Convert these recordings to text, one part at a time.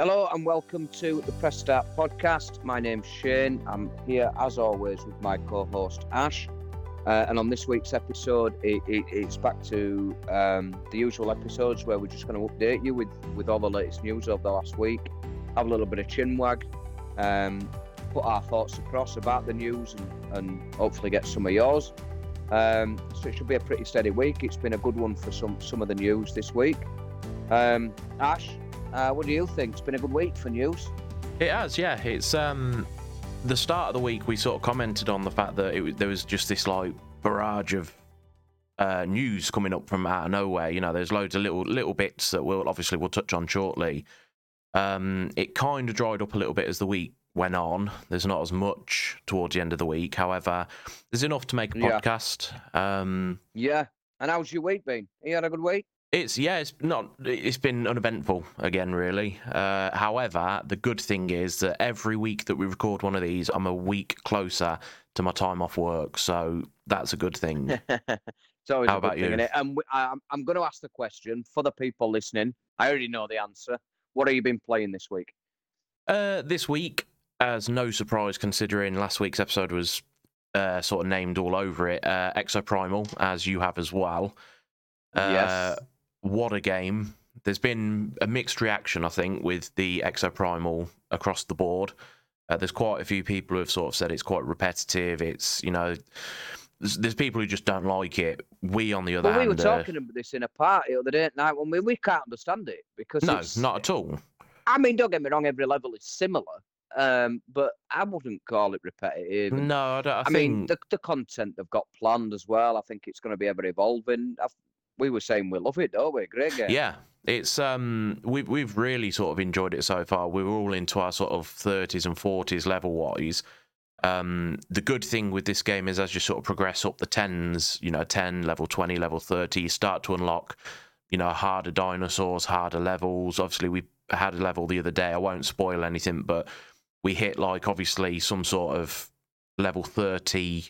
Hello and welcome to the Press Start podcast. My name's Shane. I'm here as always with my co-host Ash. Uh, and on this week's episode, it, it, it's back to um, the usual episodes where we're just going to update you with, with all the latest news of the last week, have a little bit of chinwag, um, put our thoughts across about the news, and, and hopefully get some of yours. Um, so it should be a pretty steady week. It's been a good one for some some of the news this week. Um, Ash, uh, what do you think? It's been a good week for news. It has, yeah. It's um the start of the week. We sort of commented on the fact that it, there was just this like barrage of uh, news coming up from out of nowhere. You know, there's loads of little little bits that we'll obviously we'll touch on shortly. Um, it kind of dried up a little bit as the week went on. There's not as much towards the end of the week. However, there's enough to make a Yeah. podcast. Um, Yeah. And how's your week been? You had a good week? It's yeah, it's not. It's been uneventful again, really. Uh, however, the good thing is that every week that we record one of these, I'm a week closer to my time off work, so that's a good thing. it's always How a good about thing, you? And we- I- I'm, I'm going to ask the question for the people listening. I already know the answer. What have you been playing this week? uh, this week, as no surprise considering last week's episode was uh, sort of named all over it, uh, Exoprimal, as you have as well. Uh, Yes. What a game! There's been a mixed reaction, I think, with the Exoprimal across the board. Uh, there's quite a few people who have sort of said it's quite repetitive. It's you know, there's, there's people who just don't like it. We, on the other Well, we hand, were uh, talking about this in a party the other day at night when we, we can't understand it because no, it's, not at all. I mean, don't get me wrong, every level is similar, um, but I wouldn't call it repetitive. No, I don't. I, I, think, mean, the, the content they've got planned as well. I think it's going to be ever evolving. i we were saying we love it, don't we? Great game. Yeah, it's um we've we've really sort of enjoyed it so far. We're all into our sort of thirties and forties level wise. Um, the good thing with this game is as you sort of progress up the tens, you know, ten level twenty, level thirty, you start to unlock, you know, harder dinosaurs, harder levels. Obviously, we had a level the other day. I won't spoil anything, but we hit like obviously some sort of level thirty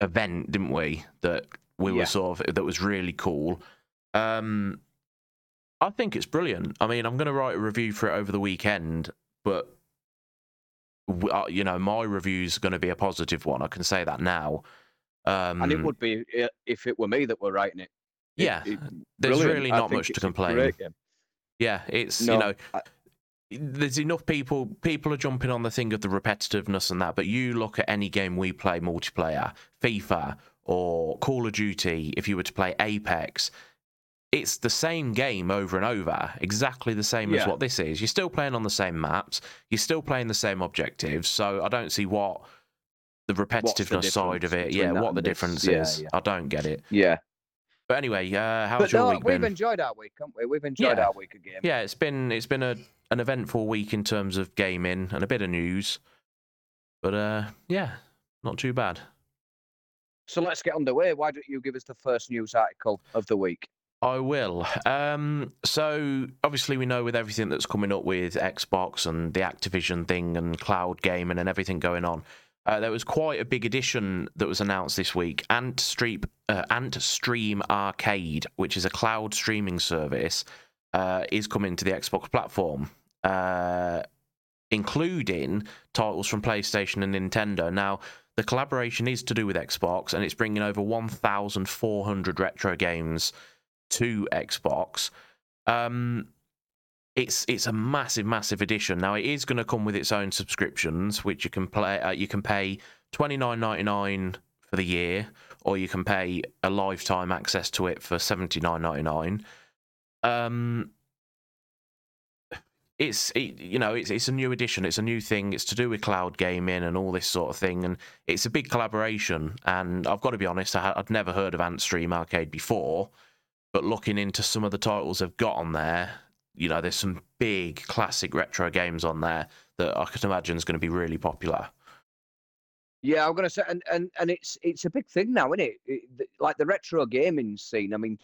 event, didn't we? That we Yeah. were sort of that was really cool. Um, I think it's brilliant. I mean, I'm going to write a review for it over the weekend, but uh, you know, my review's going to be a positive one. I can say that now. Um, and it would be if it were me that were writing it. It- yeah, it- there's brilliant. really not much to complain. Yeah, it's No, you know, I- there's enough people. People are jumping on the thing of the repetitiveness and that, but you look at any game we play multiplayer, FIFA or Call of Duty. If you were to play Apex, it's the same game over and over, exactly the same as what this is. You're still playing on the same maps. You're still playing the same objectives. So I don't see what the repetitiveness side of it. Yeah, what the difference Yeah, is. yeah. I don't get it. Yeah. But anyway, uh, how's But your no, week we've been? enjoyed our week, haven't we? We've enjoyed Yeah. our week game. yeah, it's been it's been a an eventful week in terms of gaming and a bit of news, but uh, yeah, not too bad. So let's get underway. Why don't you give us the first news article of the week? I will. Um, so obviously we know with everything that's coming up with Xbox and the Activision thing and cloud gaming and everything going on, uh, there was quite a big addition that was announced this week. Antstream, uh, Antstream Arcade, which is a cloud streaming service, uh, is coming to the Xbox platform, uh, including titles from PlayStation and Nintendo. Now. The collaboration is to do with Xbox, and it's bringing over 1,400 retro games to Xbox. Um, it's it's a massive, massive addition. Now it is going to come with its own subscriptions, which you can play. Uh, you can pay twenty nine ninety nine for the year, or you can pay a lifetime access to it for seventy nine ninety nine. Um, it's it, you know it's it's a new addition. It's a new thing. It's to do with cloud gaming and all this sort of thing, and it's a big collaboration. And I've got to be honest, I, i'd never heard of Antstream Arcade before but looking into some of the titles they've got on there, you know, there's some big classic retro games on there that I could imagine is going to be really popular. Yeah, I'm gonna say, and and and it's it's a big thing now, isn't it? it like the retro gaming scene. I mean,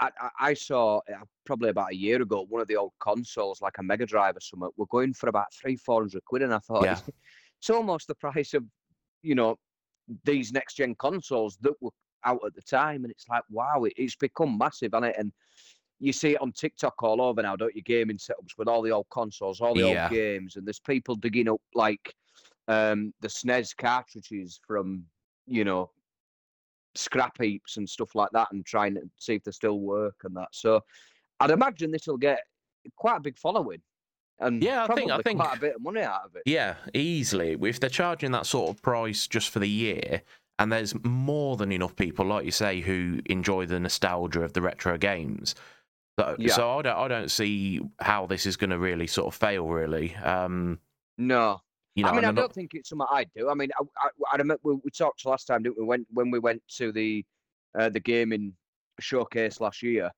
I, I, saw uh, probably about a year ago one of the old consoles, like a Mega Drive or something, were going for about three, four hundred quid, and I thought Yeah. it's, almost the price of, you know, these next gen consoles that were out at the time, and it's like, wow, it, it's become massive, hasn't it? And you see it on TikTok all over now, don't you? Gaming setups with all the old consoles, all the Yeah. old games, and there's people digging up like um, the SNES cartridges from you know scrap heaps and stuff like that, and trying to see if they still work and that. So I'd imagine this will get quite a big following, and Yeah, I think- I think- quite a bit of money out of it. Yeah, easily. If they're charging that sort of price just for the year, and there's more than enough people, like you say, who enjoy the nostalgia of the retro games. So, Yeah. so I don't, I don't see how this is going to really sort of fail. Really, um, No, you know, I mean, I don't not- think it's something I do. I mean, I, I, I remember we, we talked last time, didn't we? When when we went to the uh, the gaming showcase last year,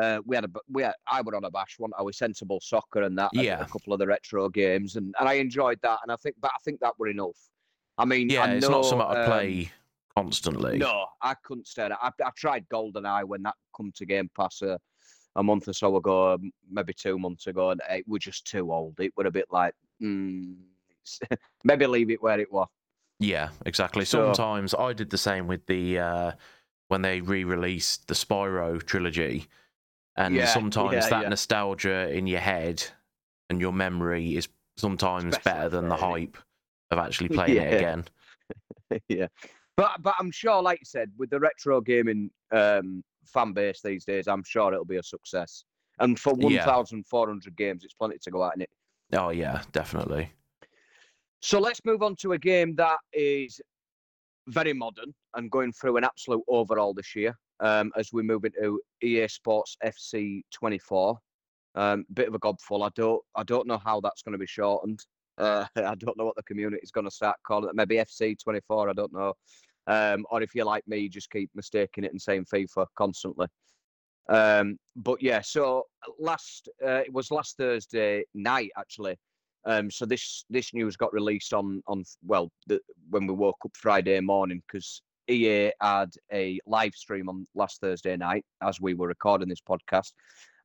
uh, we had a we had, I went on a bash, one I was sensible soccer and that, and Yeah. a couple of the retro games, and, and I enjoyed that. And I think, but I think that were enough. I mean, yeah, I it's not something I um, play constantly. No, I couldn't stand it. I, I tried GoldenEye when that come to Game Pass a, a month or so ago, maybe two months ago, and it was just too old. It would a bit like, mm, maybe leave it where it was. Yeah, exactly. So- Sometimes I did the same with the uh, when they re-released the Spyro trilogy, and Yeah, sometimes yeah, that yeah. nostalgia in your head and your memory is sometimes Especially better than the hype of actually playing it again. yeah, but but I'm sure, like you said, with the retro gaming um, fan base these days, I'm sure it'll be a success. And for Yeah. 1,400 games, it's plenty to go at in it. Oh yeah, definitely. So let's move on to a game that is very modern and going through an absolute overhaul this year um, as we move into EA Sports FC 24. Um, bit of a gobful. I don't I don't know how that's going to be shortened. Uh, I don't know what the community is going to start calling it. Maybe FC 24. I don't know. Um, or if you're like me, just keep mistaking it and saying FIFA constantly. Um, but yeah, so last uh, it was last Thursday night actually. Um, so this this news got released on on well the, when we woke up Friday morning because EA had a live stream on last Thursday night as we were recording this podcast,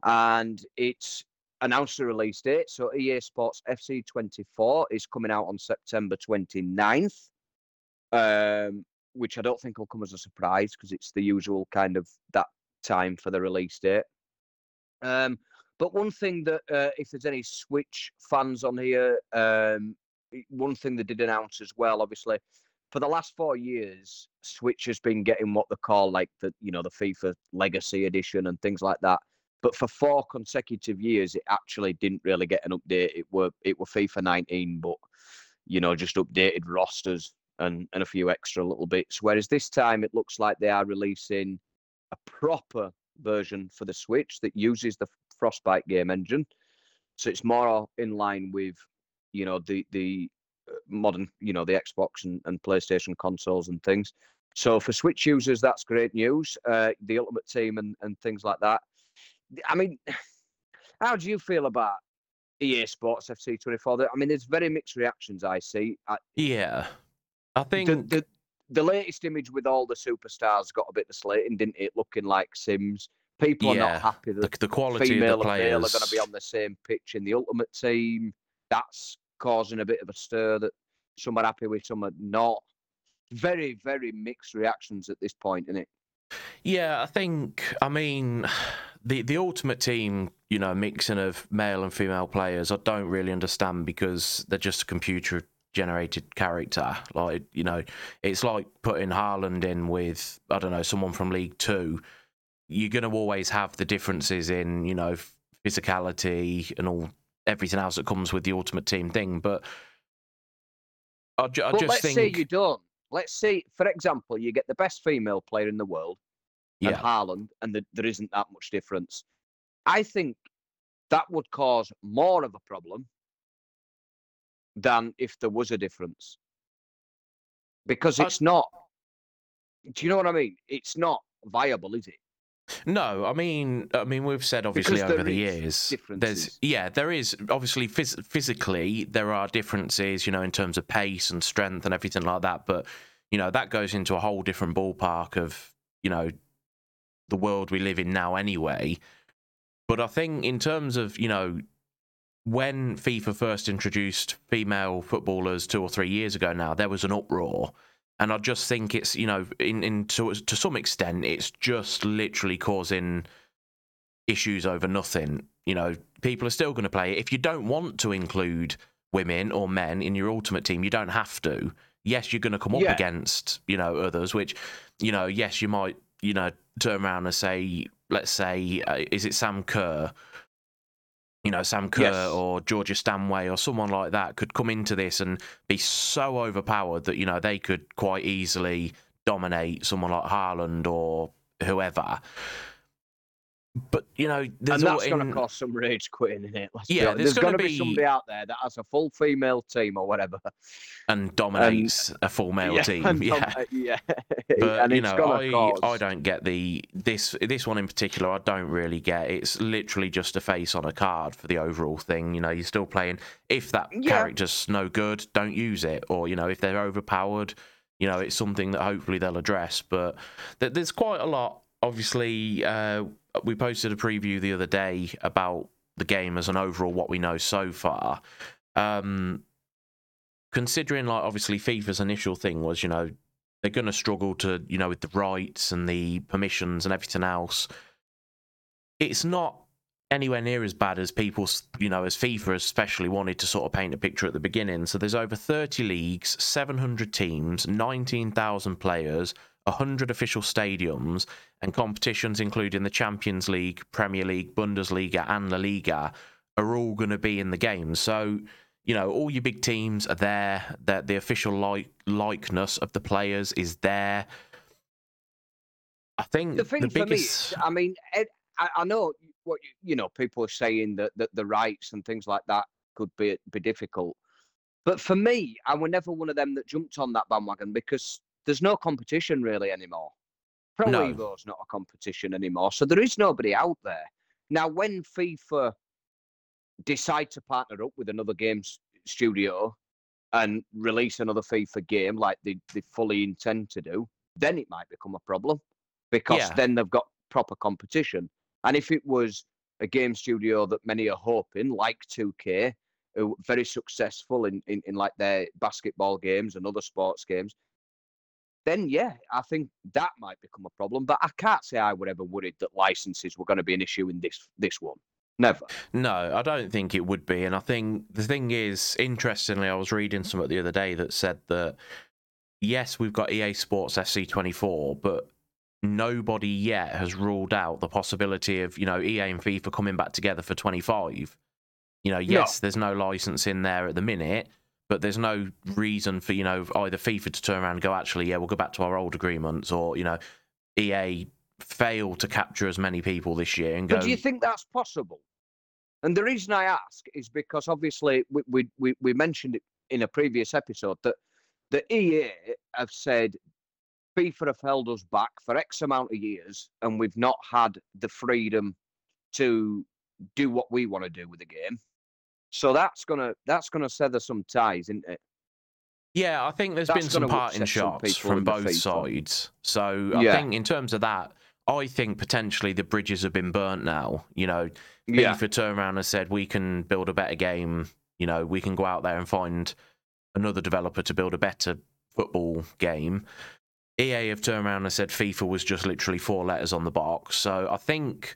and it's announced the release date. So EA Sports FC 24 is coming out on September 29th, um, which I don't think will come as a surprise because it's the usual kind of that time for the release date. Um, but one thing that, uh, if there's any Switch fans on here, um, one thing they did announce as well, obviously, for the last four years, Switch has been getting what they call like the, you know, the FIFA Legacy Edition and things like that. But for four consecutive years, it actually didn't really get an update. It were it were FIFA 19, but you know, just updated rosters and and a few extra little bits. Whereas this time, it looks like they are releasing a proper version for the Switch that uses the Frostbite game engine. So it's more in line with, you know, the the uh, modern, you know, the Xbox and, and PlayStation consoles and things. So for Switch users, that's great news. Uh, the Ultimate Team and, and things like that. I mean, how do you feel about EA Sports FC 24? I mean, there's very mixed reactions I see. I, Yeah, I think the, the the latest image with all the superstars got a bit deflating, didn't it? Looking like Sims. People are not happy that the, the quality female of the and male are going to be on the same pitch in the Ultimate Team. That's causing a bit of a stir that some are happy with, some are not. Very, very mixed reactions at this point, in it? Yeah, I think. I mean, the the ultimate team, you know, mixing of male and female players, I don't really understand because they're just a computer generated character. Like, you know, it's like putting Haaland in with I don't know someone from League Two. You're going to always have the differences in, you know, physicality and all everything else that comes with the ultimate team thing. But I, ju- I but just let's think, say you don't. Let's say, for example, you get the best female player in the world, and yeah, Haaland, and the, there isn't that much difference. I think that would cause more of a problem than if there was a difference. Because I- it's not. Do you know what I mean? It's not viable, is it? No, I mean, I mean, we've said obviously over the years, there's yeah, there is obviously phys- physically there are differences, you know, in terms of pace and strength and everything like that. But you know, that goes into a whole different ballpark of you know the world we live in now, anyway. But I think in terms of you know when FIFA first introduced female footballers two or three years ago now, there was an uproar. And I just think it's, you know, in, in to, to some extent, it's just literally causing issues over nothing. You know, people are still going to play it. If you don't want to include women or men in your ultimate team, you don't have to. Yes, you're going to come up Yeah. against you know others, which you know, yes, you might you know turn around and say, let's say, uh, is it Sam Kerr? You know, Sam Kerr Yes. or Georgia Stanway or someone like that could come into this and be so overpowered that you know they could quite easily dominate someone like Haaland or whoever. But you know, there's and that's going to cause some rage quitting in it. Let's Yeah, there's there's going gonna be... be- somebody out there that has a full female team or whatever. and dominates a full male yeah, team. and Yeah. dom- yeah. But and you know, I cause... I don't get the this this one in particular. I don't really get. It's literally just a face on a card for the overall thing. You know, you're still playing. If that Yeah. character's no good, don't use it. Or you know, if they're overpowered, you know, it's something that hopefully they'll address. But th- there's quite a lot. Obviously, uh, we posted a preview the other day about the game as an overall what we know so far. Um, considering like obviously FIFA's initial thing was, you know, they're going to struggle to, you know, with the rights and the permissions and everything else. It's not anywhere near as bad as people, you know, as FIFA especially wanted to sort of paint a picture at the beginning. So there's over 30 leagues, 700 teams, 19,000 players, 100 official stadiums, and competitions including the Champions League, Premier League, Bundesliga, and La Liga are all going to be in the game. So you know, all your big teams are there. That the official like likeness of the players is there. I think the thing the for biggest. me, I mean, I, I know what you, you know. People are saying that, that the rights and things like that could be be difficult, but for me, I was never one of them that jumped on that bandwagon because there's no competition really anymore. Pro No. Evo's not a competition anymore, so there is nobody out there now. When FIFA decide to partner up with another games studio and release another FIFA game like they, they fully intend to do, then it might become a problem because Yeah. then they've got proper competition. And if it was a game studio that many are hoping, like 2K, who are very successful in, in, in like their basketball games and other sports games, then yeah, I think that might become a problem. But I can't say I were ever worried that licenses were going to be an issue in this this one. Never. No, I don't think it would be. And I think the thing is, interestingly, I was reading something the other day that said that yes, we've got EA Sports FC twenty four, but nobody yet has ruled out the possibility of you know EA and FIFA coming back together for 25. You know, yes, there's no license in there at the minute, but there's no reason for you know either FIFA to turn around and go, actually, yeah, we'll go back to our old agreements, or you know, EA fail to capture as many people this year and go. But do you think that's possible? And the reason I ask is because obviously we, we, we, we mentioned it in a previous episode that the EA have said FIFA have held us back for X amount of years and we've not had the freedom to do what we want to do with the game. So that's gonna that's gonna sever some ties, isn't it? Yeah, I think there's That's been some parting upset some shots from both sides. So I Yeah. think in terms of that, I think potentially the bridges have been burnt now. You know, Yeah. FIFA turned around and said we can build a better game. You know, we can go out there and find another developer to build a better football game. EA have turned around and said FIFA was just literally four letters on the box. So I think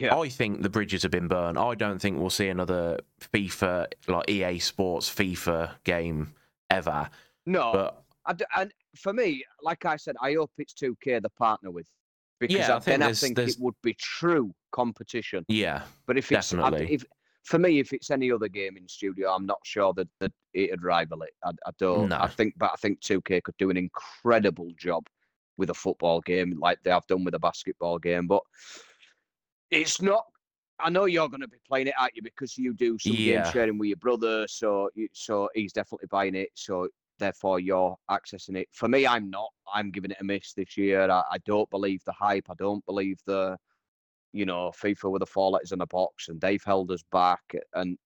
Yeah. I think the bridges have been burned. I don't think we'll see another FIFA like EA Sports FIFA game ever. No. But I d and for me, like I said, I hope it's 2K the partner with. Because Yeah, I I- think then I think there's- it would be true competition. yeah, But if it's I- Definitely. if for me, if it's any other gaming studio, I'm not sure that, that it'd rival it. I, I don't. No. I think, but I think 2K could do an incredible job with a football game, like they have done with a basketball game. But it's not. I know you're going to be playing it, aren't you? Because you do some Yeah. game sharing with your brother, so you, so he's definitely buying it. So therefore, you're accessing it. For me, I'm not. I'm giving it a miss this year. I, I don't believe the hype. I don't believe the you know, FIFA with the four letters in a box, and they've held us back, and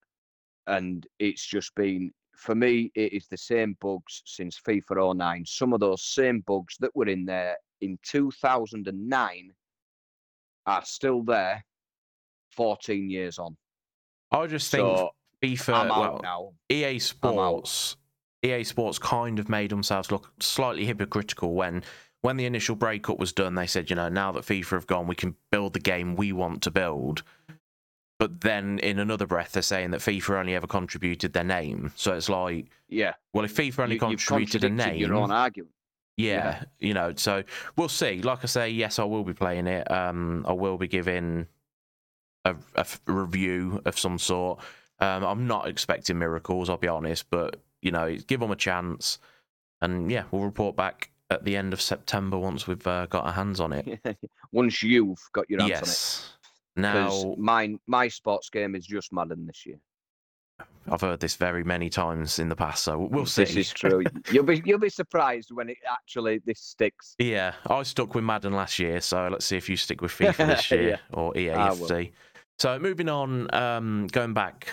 and it's just been for me, it is the same bugs since FIFA 09. Some of those same bugs that were in there in 2009 are still there, 14 years on. I just think So FIFA, well, now. EA Sports, EA Sports kind of made themselves look slightly hypocritical when when the initial breakup was done, they said, you know, now that FIFA have gone, we can build the game we want to build. But then in another breath, they're saying that FIFA only ever contributed their name. So it's like, Yeah. well, if FIFA only You- contributed a name, Your own argument. Yeah, you know, so we'll see. Like I say, yes, I will be playing it. Um, I will be giving a, a f- review of some sort. Um, I'm not expecting miracles, I'll be honest, but you know, give them a chance, and yeah, we'll report back at the end of September once we've uh, got our hands on it. Once you've got your hands yes. on it. Now, mine, my sports game is just Madden this year. I've heard this very many times in the past, so we'll see. This is true. you'll be you'll be surprised when it actually this sticks. Yeah, I stuck with Madden last year, so let's see if you stick with FIFA this Yeah. year or I will. EAFC. So moving on, um, going back,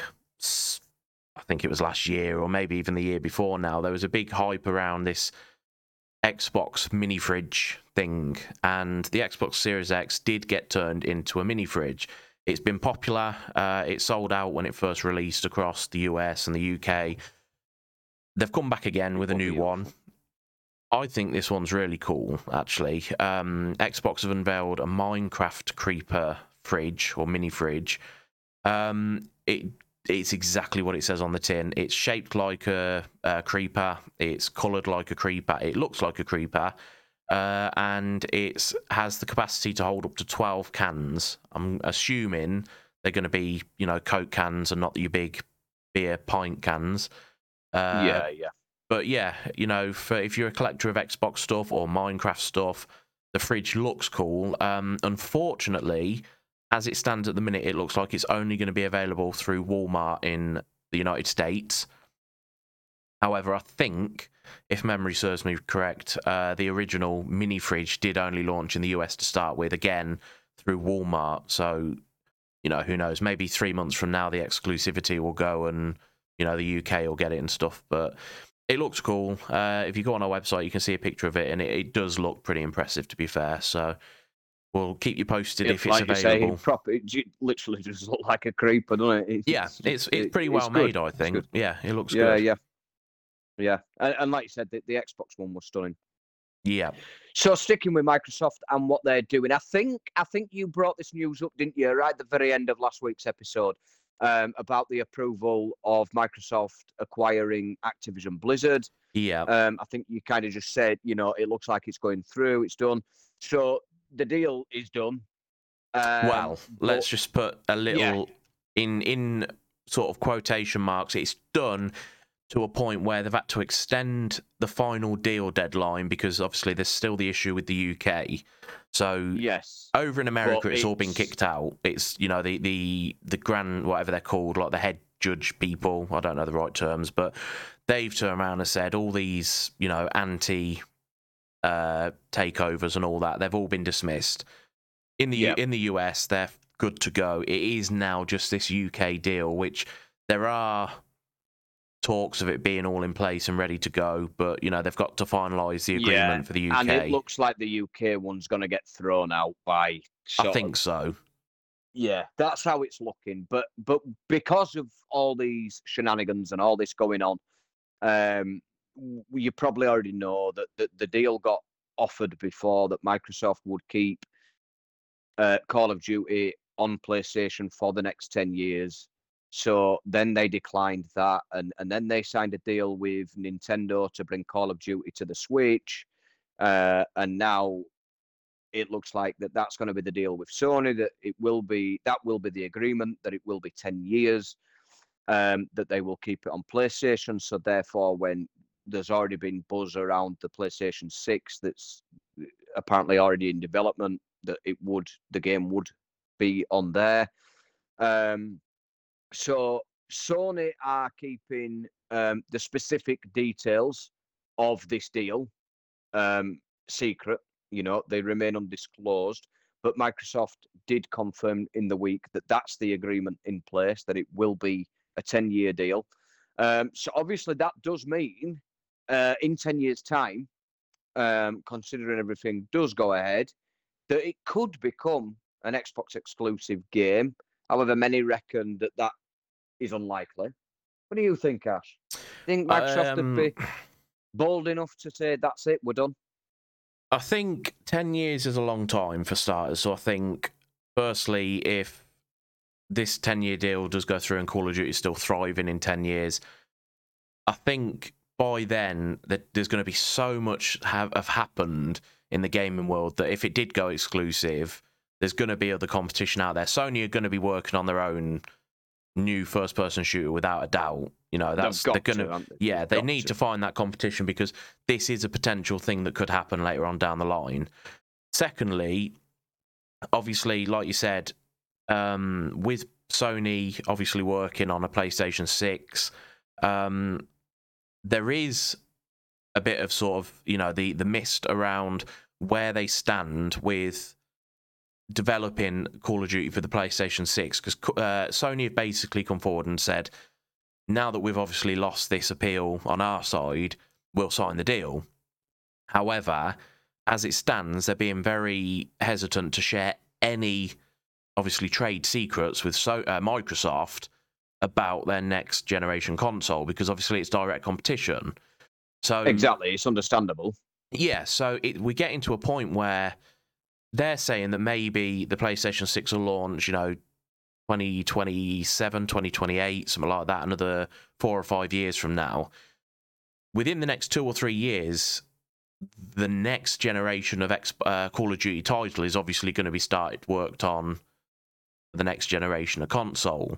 I think it was last year or maybe even the year before now, there was a big hype around this Xbox mini fridge thing, and the Xbox Series X did get turned into a mini fridge. It's been popular. Uh, it sold out when it first released across the US and the UK. They've come back again with a new one. I think this one's really cool, actually. Um, Xbox have unveiled a Minecraft creeper fridge or mini fridge. Um, it it's exactly what it says on the tin. It's shaped like a, a creeper. It's coloured like a creeper. It looks like a creeper, uh, and it has the capacity to hold up to twelve cans. I'm assuming they're going to be, you know, Coke cans and not your big beer pint cans. Uh, yeah, yeah. but yeah, you know, for if you're a collector of Xbox stuff or Minecraft stuff, the fridge looks cool. Um, unfortunately, as it stands at the minute, it looks like it's only going to be available through Walmart in the United States. However, I think, if memory serves me correct, uh, the original mini fridge did only launch in the US to start with, again through Walmart. So, you know, who knows? Maybe three months from now, the exclusivity will go and you know the UK will get it and stuff. But it looks cool. Uh, if you go on our website, you can see a picture of it, and it, it does look pretty impressive. To be fair, so we'll keep you posted if, it's like you say, available. proper, it literally just look like a creeper, doesn't it? yeah, it's it's it- pretty it's well good. made, I think. Yeah, it looks Yeah, good. yeah, yeah. And, and like you said, the, the Xbox one was stunning. yeah. So sticking with Microsoft and what they're doing, I think I think you brought this news up, didn't you? Right at the very end of last week's episode um, about the approval of Microsoft acquiring Activision Blizzard. Yeah, Um, I think you kind of just said, you know, it looks like it's going through, it's done. So the deal is done. Um, well, let's but- just put a little Yeah. in in sort of quotation marks. It's done to a point where they've had to extend the final deal deadline because obviously there's still the issue with the UK. So yes, over in America, it's, all been kicked out. It's you know the the the grand whatever they're called, like the head judge people. I don't know the right terms, but they've turned around and said all these you know anti uh, takeovers and all that they've all been dismissed. In the U Yep. in the US, they're good to go. It is now just this UK deal, which there are talks of it being all in place and ready to go, but you know they've got to finalise the agreement Yeah, for the UK. and it looks like the UK one's going to get thrown out by. I sort of- think so. Yeah, that's how it's looking. But but because of all these shenanigans and all this going on, um, you probably already know that the, the deal got offered before that Microsoft would keep uh, Call of Duty on PlayStation for the next ten years. So then they declined that, and and then they signed a deal with Nintendo to bring Call of Duty to the Switch, uh, and now it looks like that that's going to be the deal with Sony. That it will be that will be the agreement that it will be ten years. Um, that they will keep it on PlayStation. So therefore, when there's already been buzz around the PlayStation Six, that's apparently already in development, that it would the game would be on there. Um, so Sony are keeping um, the specific details of this deal um, secret you know they remain undisclosed but microsoft did confirm in the week that that's the agreement in place that it will be a 10 year deal. Um, so obviously that does mean uh, in 10 years time um, considering everything does go ahead that it could become an xbox exclusive game. However many reckon that that is unlikely what do you think ash think microsoft would Um, be bold enough to say that's it we're done I think 10 years is a long time for starters. So I think, firstly, if this 10 year deal does go through and Call of Duty is still thriving in 10 years, I think by then that there's going to be so much have, have happened in the gaming world that if it did go exclusive, there's going to be other competition out there. Sony are going to be working on their own new first person shooter without a doubt. You know, that's they're going to, they? yeah, they need to. to find that competition because this is a potential thing that could happen later on down the line. Secondly, obviously, like you said, um, with Sony obviously working on a PlayStation 6, um, there is a bit of sort of, you know, the, the mist around where they stand with developing Call of Duty for the PlayStation 6 because uh, Sony have basically come forward and said, now that we've obviously lost this appeal on our side, we'll sign the deal. However, as it stands, they're being very hesitant to share any, obviously, trade secrets with so- uh, Microsoft about their next generation console because obviously it's direct competition. So exactly, it's understandable. Yeah, so it, we get into a point where they're saying that maybe the PlayStation 6 will launch, you know, 2027, 2028, something like that, another four or five years from now. Within the next two or three years, the next generation of uh, Call of Duty title is obviously going to be started worked on the next generation of console.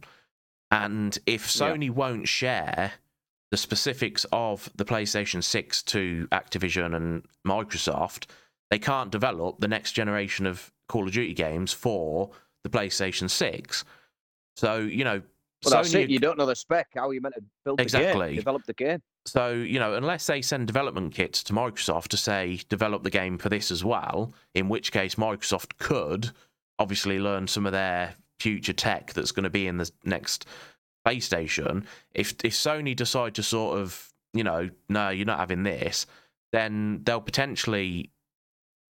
And if Sony yeah. won't share the specifics of the PlayStation 6 to Activision and Microsoft, they can't develop the next generation of Call of Duty games for the PlayStation 6. So, you know, well, that's it. You don't know the spec. How are you meant to build exactly. the game, develop the game? So, you know, unless they send development kits to Microsoft to say, develop the game for this as well, in which case Microsoft could obviously learn some of their future tech that's going to be in the next PlayStation. If if Sony decide to sort of, you know, no, you're not having this, then they'll potentially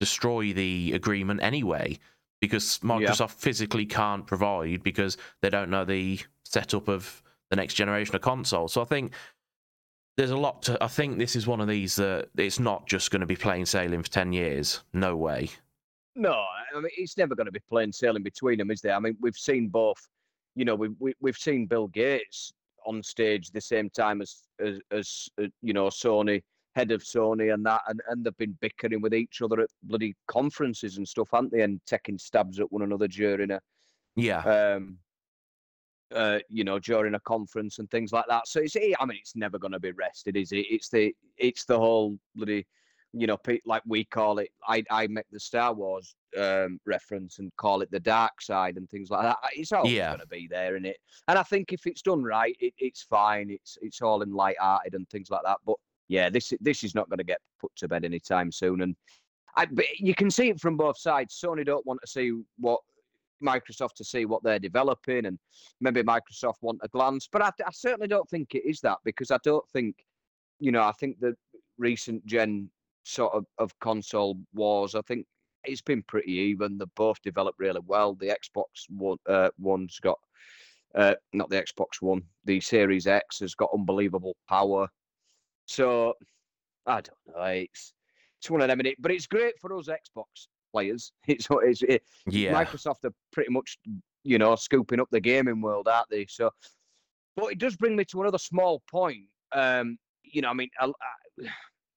destroy the agreement anyway because Microsoft yeah. physically can't provide because they don't know the setup of the next generation of console. So I think there's a lot to. I think this is one of these that it's not just going to be plain sailing for ten years. No way. No, I mean it's never going to be plain sailing between them, is there? I mean we've seen both. You know, we've we, we've seen Bill Gates on stage the same time as as, as uh, you know Sony head of Sony and that, and, and they've been bickering with each other at bloody conferences and stuff, haven't they? And taking stabs at one another during a yeah, um, uh, you know, during a conference and things like that. So it's, I mean, it's never going to be rested, is it? It's the, it's the whole bloody, you know, like we call it. I, I make the Star Wars um, reference and call it the dark side and things like that. It's always yeah. going to be there in it. And I think if it's done right, it, it's fine. It's, it's all in light-hearted and things like that. But yeah, this this is not going to get put to bed anytime soon. And I, you can see it from both sides. Sony don't want to see what Microsoft to see what they're developing, and maybe Microsoft want a glance. But I, I certainly don't think it is that because I don't think, you know, I think the recent gen sort of, of console wars, I think it's been pretty even. They both developed really well. The Xbox one, uh, one's got, uh, not the Xbox One, the Series X has got unbelievable power. So I don't know. It's it's one of them, but it's great for us Xbox players. It's, it's it, yeah. Microsoft are pretty much you know scooping up the gaming world, aren't they? So, but it does bring me to another small point. Um, you know, I mean, I,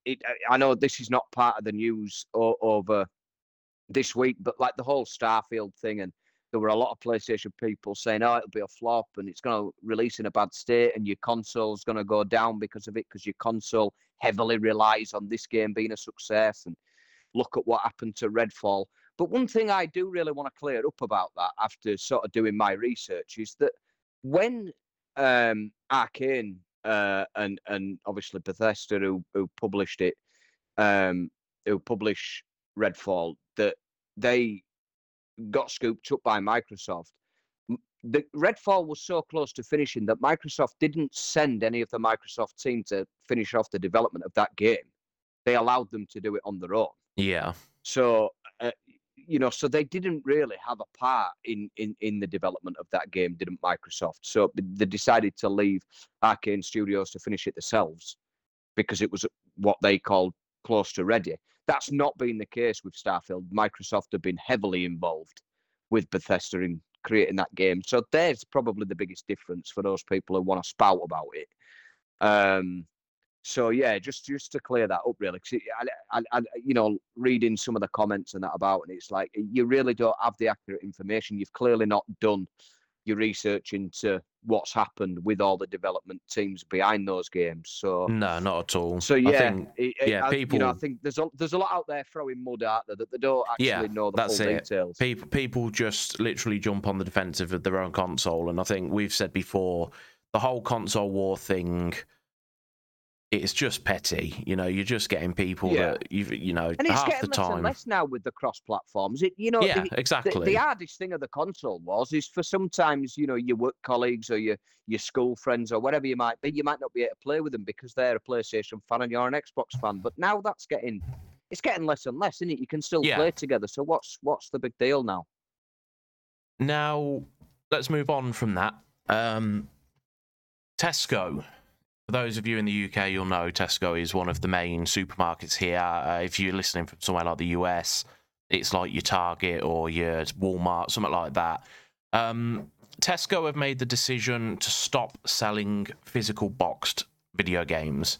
it, I know this is not part of the news over this week, but like the whole Starfield thing and there were a lot of PlayStation people saying, "Oh, it'll be a flop and it's going to release in a bad state and your console's going to go down because of it because your console heavily relies on this game being a success." And look at what happened to Redfall. But one thing I do really want to clear up about that after sort of doing my research is that when um, Arkane uh, and and obviously Bethesda who who published it, um, who publish Redfall, that they got scooped up by Microsoft. The Redfall was so close to finishing that Microsoft didn't send any of the Microsoft team to finish off the development of that game. They allowed them to do it on their own. Yeah. So, uh, you know, so they didn't really have a part in, in in the development of that game, didn't Microsoft? So they decided to leave Arkane Studios to finish it themselves because it was what they called close to ready. That's not been the case with Starfield. Microsoft have been heavily involved with Bethesda in creating that game. So there's probably the biggest difference for those people who want to spout about it. Um, so yeah, just just to clear that up, really, because I, I, I, you know, reading some of the comments and that about, and it's like you really don't have the accurate information. You've clearly not done your research into what's happened with all the development teams behind those games. So no, not at all. So yeah, think, it, yeah, I, people. You know, I think there's a there's a lot out there throwing mud out there that they don't actually Yeah, know the that's full it. details. people people just literally jump on the defensive of their own console and i think we've said before the whole console war thing it's just petty you know you're just getting people Yeah. that you you know And it's half getting the less and time less now with the cross platforms. It you know yeah the, the, exactly the hardest thing of the console was is for sometimes you know your work colleagues or your your school friends or whatever you might be, you might not be able to play with them because they're a PlayStation fan and you're an Xbox fan. But now that's getting it's getting less and less, isn't it? You can still Yeah. play together. So what's what's the big deal now? now let's move on from that um tesco for those of you in the uk you'll know tesco is one of the main supermarkets here. Uh, if you're listening from somewhere like the us it's like your target or your walmart something like that. Um tesco have made the decision to stop selling physical boxed video games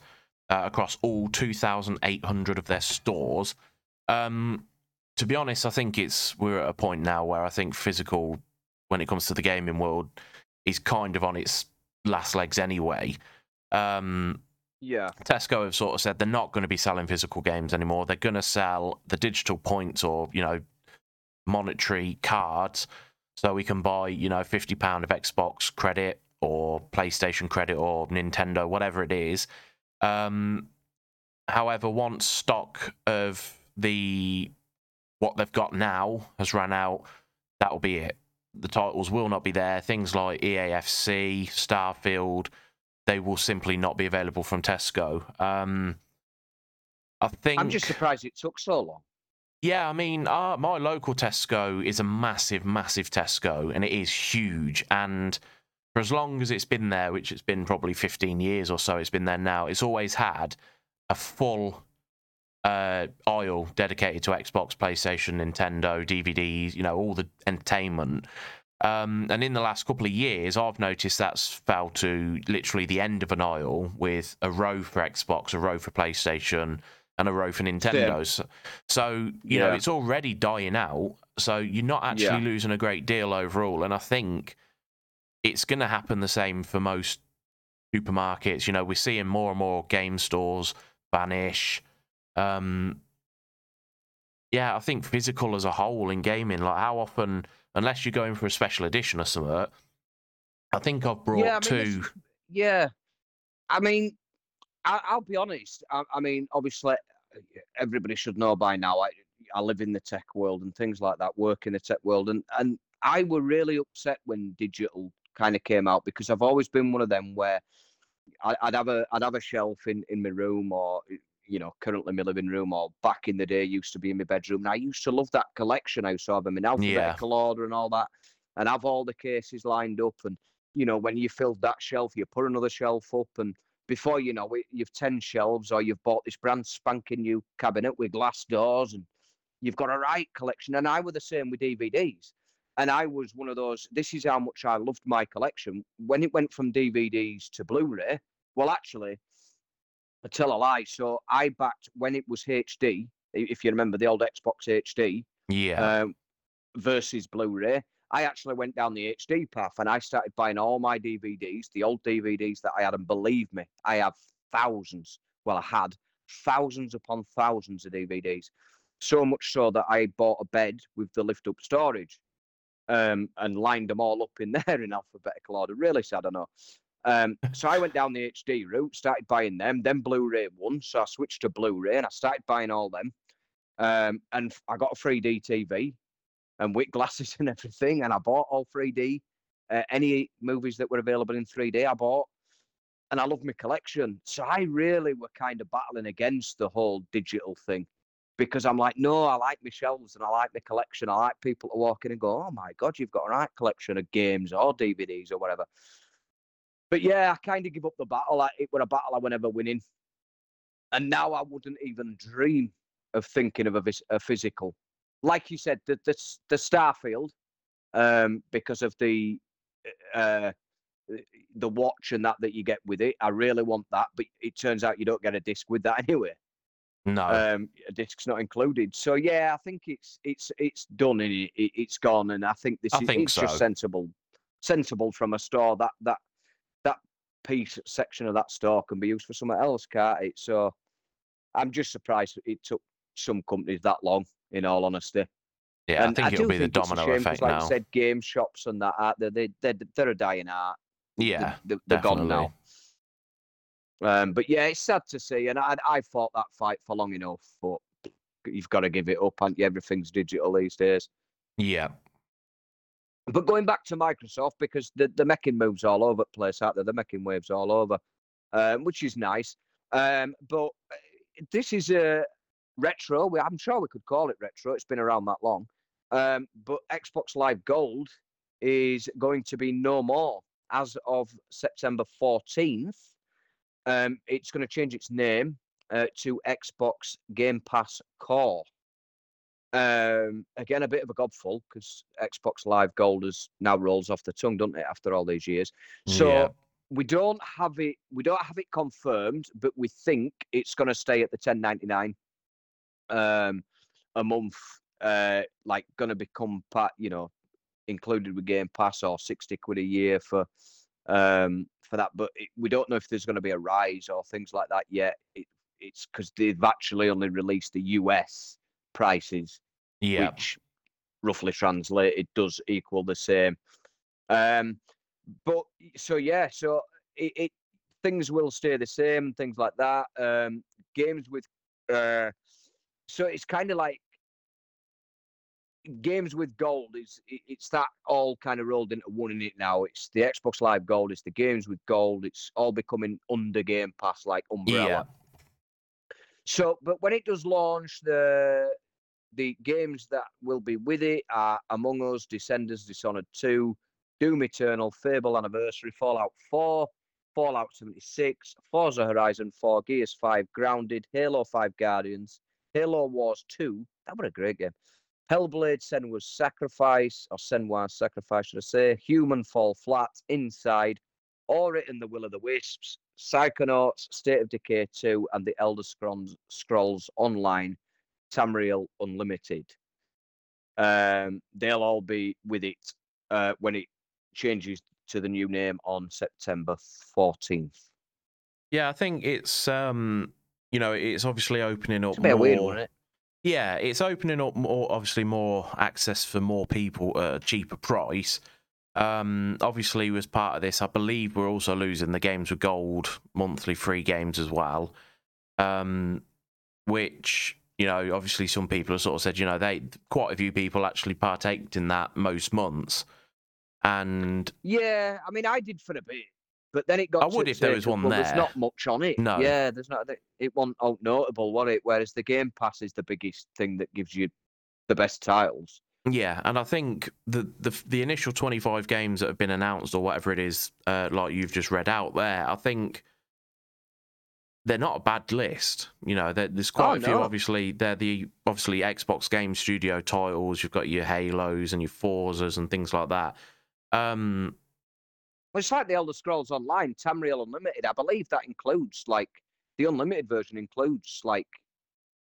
uh, across all 2800 of their stores. Um to be honest, I think it's we're at a point now where I think physical, when it comes to the gaming world, is kind of on its last legs anyway. Um, Yeah. Tesco have sort of said they're not going to be selling physical games anymore. They're going to sell the digital points or you know monetary cards, so we can buy you know fifty pound of Xbox credit or PlayStation credit or Nintendo, whatever it is. Um, however, once stock of the what they've got now has run out, that'll be it. The titles will not be there. Things like EAFC, Starfield, they will simply not be available from Tesco. Um, I think. I'm just surprised it took so long. Yeah, I mean, uh, my local Tesco is a massive, massive Tesco, and it is huge. And for as long as it's been there, which it's been probably 15 years or so, it's been there now, it's always had a full uh, aisle dedicated to Xbox, PlayStation, Nintendo, DVDs, you know, all the entertainment. Um, and in the last couple of years, I've noticed that's fell to literally the end of an aisle with a row for Xbox, a row for PlayStation, and a row for Nintendo. So, so you know, it's already dying out. So you're not actually Yeah. losing a great deal overall. And I think it's going to happen the same for most supermarkets. You know, we're seeing more and more game stores vanish. Um, yeah, I think physical as a whole in gaming, like how often, unless you're going for a special edition or something, I think I've brought Yeah, I mean, two. Yeah, I mean, I, I'll be honest. I, I mean, obviously, everybody should know by now. I, I live in the tech world and things like that. Work in the tech world, and and I were really upset when digital kind of came out because I've always been one of them where I, I'd have a I'd have a shelf in in my room or you know currently my living room or back in the day used to be in my bedroom. And I used to love that collection. I used to have them in alphabetical order and all that, and have all the cases lined up and you know, when you filled that shelf, you put another shelf up, and before you know it, you've 10 shelves or you've bought this brand spanking new cabinet with glass doors, and you've got a right collection. And I were the same with DVDs. And I was one of those, this is how much I loved my collection. When it went from DVDs to Blu ray, well, actually, I tell a lie. So I backed when it was HD, if you remember the old Xbox HD, Yeah, um, versus Blu-ray. I actually went down the HD path and I started buying all my DVDs, the old DVDs that I had, and believe me, I have thousands. Well, I had thousands upon thousands of DVDs. So much so that I bought a bed with the lift-up storage, um, and lined them all up in there in alphabetical order. Really sad, I know. Um, so I went down the HD route, started buying them. Then Blu-ray won, so I switched to Blu-ray and I started buying all them. Um, and I got a 3D TV and with glasses and everything. And I bought all 3D. Uh, any movies that were available in 3D, I bought. And I love my collection. So I really were kind of battling against the whole digital thing because I'm like, no, I like my shelves and I like my collection. I like people to walk in and go, oh my God, you've got a right collection of games or DVDs or whatever. But yeah, I kind of give up the battle. Like, it were a battle I were never winning. And now I wouldn't even dream of thinking of a, vis- a physical. Like you said, the the, the Starfield, um, because of the uh, the watch and that that you get with it. I really want that, but it turns out you don't get a disc with that anyway. No. Um, a disc's not included. So yeah, I think it's it's it's done and it, it's gone. And I think this I is think it's so. just sensible, sensible from a store that that piece section of that store can be used for something else, can't it? So I'm just surprised it took some companies that long. In all honesty, yeah, I think do it'll be the think a domino shame effect like now. you said, game shops and that art, they they they're, a dying art. yeah, They- they're gone now. Um, but yeah, it's sad to see, and I I fought that fight for long enough, but you've got to give it up, and everything's digital these days. Yeah. But going back to Microsoft, because the, they're making moves all over the place out there, they're making waves all over, um, which is nice. Um, but uh, this is a retro. I'm sure we could call it retro. It's been around that long. Um, but Xbox Live Gold is going to be no more as of September 14th. Um, it's going to change its name uh, to Xbox Game Pass Core. Um, again, a bit of a gobful because Xbox Live Gold is now rolls off the tongue, doesn't it? After all these years, so Yeah. we don't have it. We don't have it confirmed, but we think it's going to stay at the ten ninety nine um, a month. Uh, like going to become part, you know, included with Game Pass or sixty quid a year for um for that. But it, we don't know if there's going to be a rise or things like that yet. It, it's because they've actually only released the US prices Yeah. which roughly translated does equal the same. Um, but so yeah, so it, it things will stay the same, things like that. Um, games with, uh, so it's kind of like games with gold is it's that all kind of rolled into one in it now. It's the Xbox Live Gold, it's the games with gold. It's all becoming under Game Pass like umbrella. Yeah. So, but when it does launch, the the games that will be with it are Among Us, Descenders, Dishonored 2, Doom Eternal, Fable Anniversary, Fallout 4, Fallout 76, Forza Horizon 4, Gears 5, Grounded, Halo 5 Guardians, Halo Wars 2. That was a great game. Hellblade, Senua's Sacrifice, or Senua's Sacrifice, should I say, Human Fall Flat, Inside, Ori and the Will of the Wisps, Psychonauts, State of Decay 2, and the Elder Scrolls, Scrolls Online, Tamriel Unlimited. Um, they'll all be with it uh, when it changes to the new name on September 14th. Yeah, I think it's um you know, it's obviously opening up It's a bit more weird, wasn't it? Yeah, it's opening up more obviously more access for more people at a cheaper price. Um obviously as part of this, I believe we're also losing the games with gold monthly free games as well. Um which you know, obviously some people have sort of said, you know, they quite a few people actually partaked in that most months. And Yeah, I mean, I did for a bit, but then it got. I would if there was one well, there. There's not much on it. No. Yeah, there's not. It wasn't out notable, was it? Whereas the Game Pass is the biggest thing that gives you the best titles. Yeah, and I think the the the initial twenty five games that have been announced or whatever it is, uh, like you've just read out there, I think they're not a bad list. You know, there's quite Oh, a few. no. Obviously, they're the obviously Xbox Game Studio titles. You've got your Halos and your Forzas and things like that. Um, Well, it's like the Elder Scrolls Online, Tamriel Unlimited. I believe that includes like the unlimited version includes like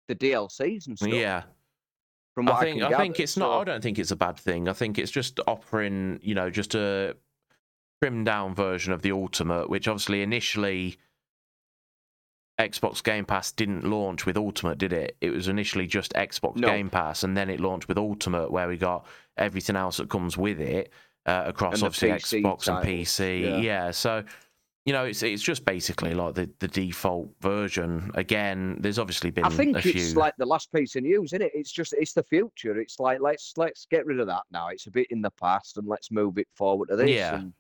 the DLCs and stuff. yeah, from what I I, think I, think gather, it's not. I don't think it's a bad thing. I think it's just offering, you know, just a trimmed down version of the Ultimate, which obviously initially Xbox Game Pass didn't launch with Ultimate, did it? It was initially just Xbox No. Game Pass, and then it launched with Ultimate, where we got everything else that comes with it uh, across And obviously Xbox and PC. yeah. Yeah. so. You know, it's it's just basically like the, the default version. Again, there's obviously been I think it's few. like the last piece of news, isn't it? It's just it's the future. It's like let's let's get rid of that now. It's a bit in the past and let's move it forward to this. Yeah. and-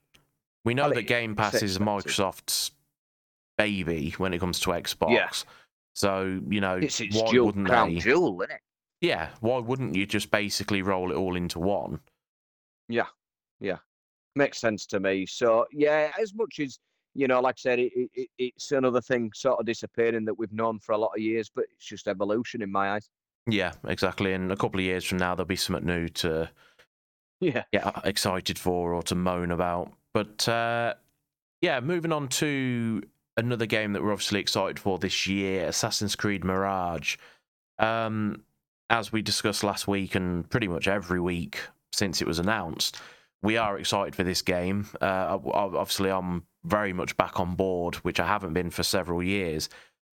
We know Well, that Game Pass is. Microsoft's baby when it comes to Xbox. Yeah. So you know, It's its why jewel, wouldn't crown they? jewel, isn't it? Yeah, why wouldn't you just basically roll it all into one? Yeah, yeah, makes sense to me. So yeah, as much as you know, like I said, it, it, it's another thing sort of disappearing that we've known for a lot of years, but it's just evolution in my eyes. Yeah, exactly. And a couple of years from now, there'll be something new to yeah get excited for or to moan about. But uh, yeah, moving on to another game that we're obviously excited for this year, Assassin's Creed Mirage. Um, as we discussed last week and pretty much every week since it was announced, we are excited for this game. Uh, obviously, I'm very much back on board, which I haven't been for several years.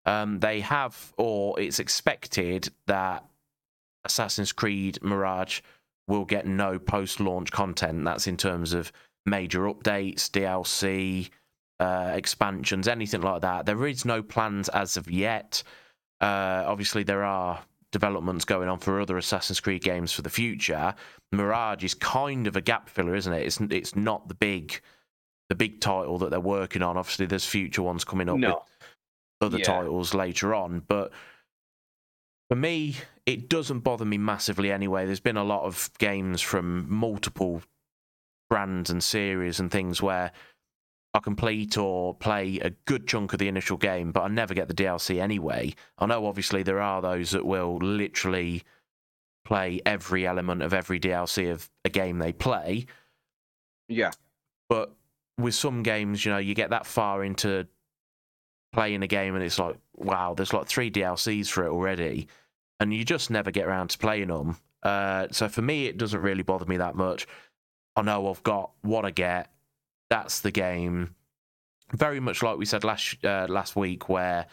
Um, they have, or it's expected that Assassin's Creed Mirage will get no post launch content. That's in terms of major updates, DLC, uh, expansions, anything like that. There is no plans as of yet. Uh, obviously, there are developments going on for other Assassin's Creed games for the future. Mirage is kind of a gap filler, isn't it? It's it's not the big the big title that they're working on. Obviously, there's future ones coming up no. with other yeah. titles later on, but for me, it doesn't bother me massively anyway. There's been a lot of games from multiple brands and series and things where I complete or play a good chunk of the initial game, but I never get the DLC anyway. I know obviously there are those that will literally play every element of every DLC of a game they play. Yeah. But with some games, you know, you get that far into playing a game and it's like, wow, there's like three DLCs for it already, and you just never get around to playing them. Uh, so for me, it doesn't really bother me that much. I know I've got what I get. That's the game. Very much like we said last uh, last week, where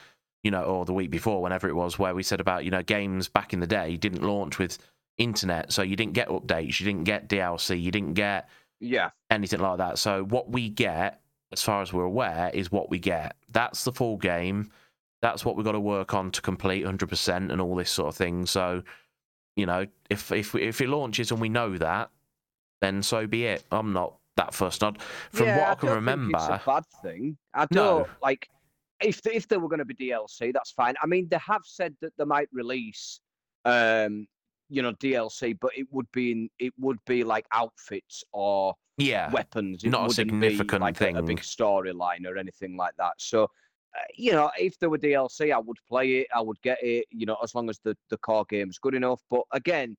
you know, or the week before, whenever it was, where we said about you know games back in the day didn't launch with internet, so you didn't get updates, you didn't get DLC, you didn't get yeah anything like that. So what we get, as far as we're aware, is what we get. That's the full game. That's what we've got to work on to complete 100% and all this sort of thing. So, you know, if if if it launches and we know that, then so be it. I'm not that fussed. I'd, from yeah, what I, I can remember, it's a bad thing. I don't no. like if if there were going to be DLC, that's fine. I mean, they have said that they might release um you know DLC, but it would be in, it would be like outfits or yeah weapons. It not a significant like thing, a, a big storyline or anything like that. So, uh, you know, if there were DLC, I would play it. I would get it. You know, as long as the the core game's good enough. But again,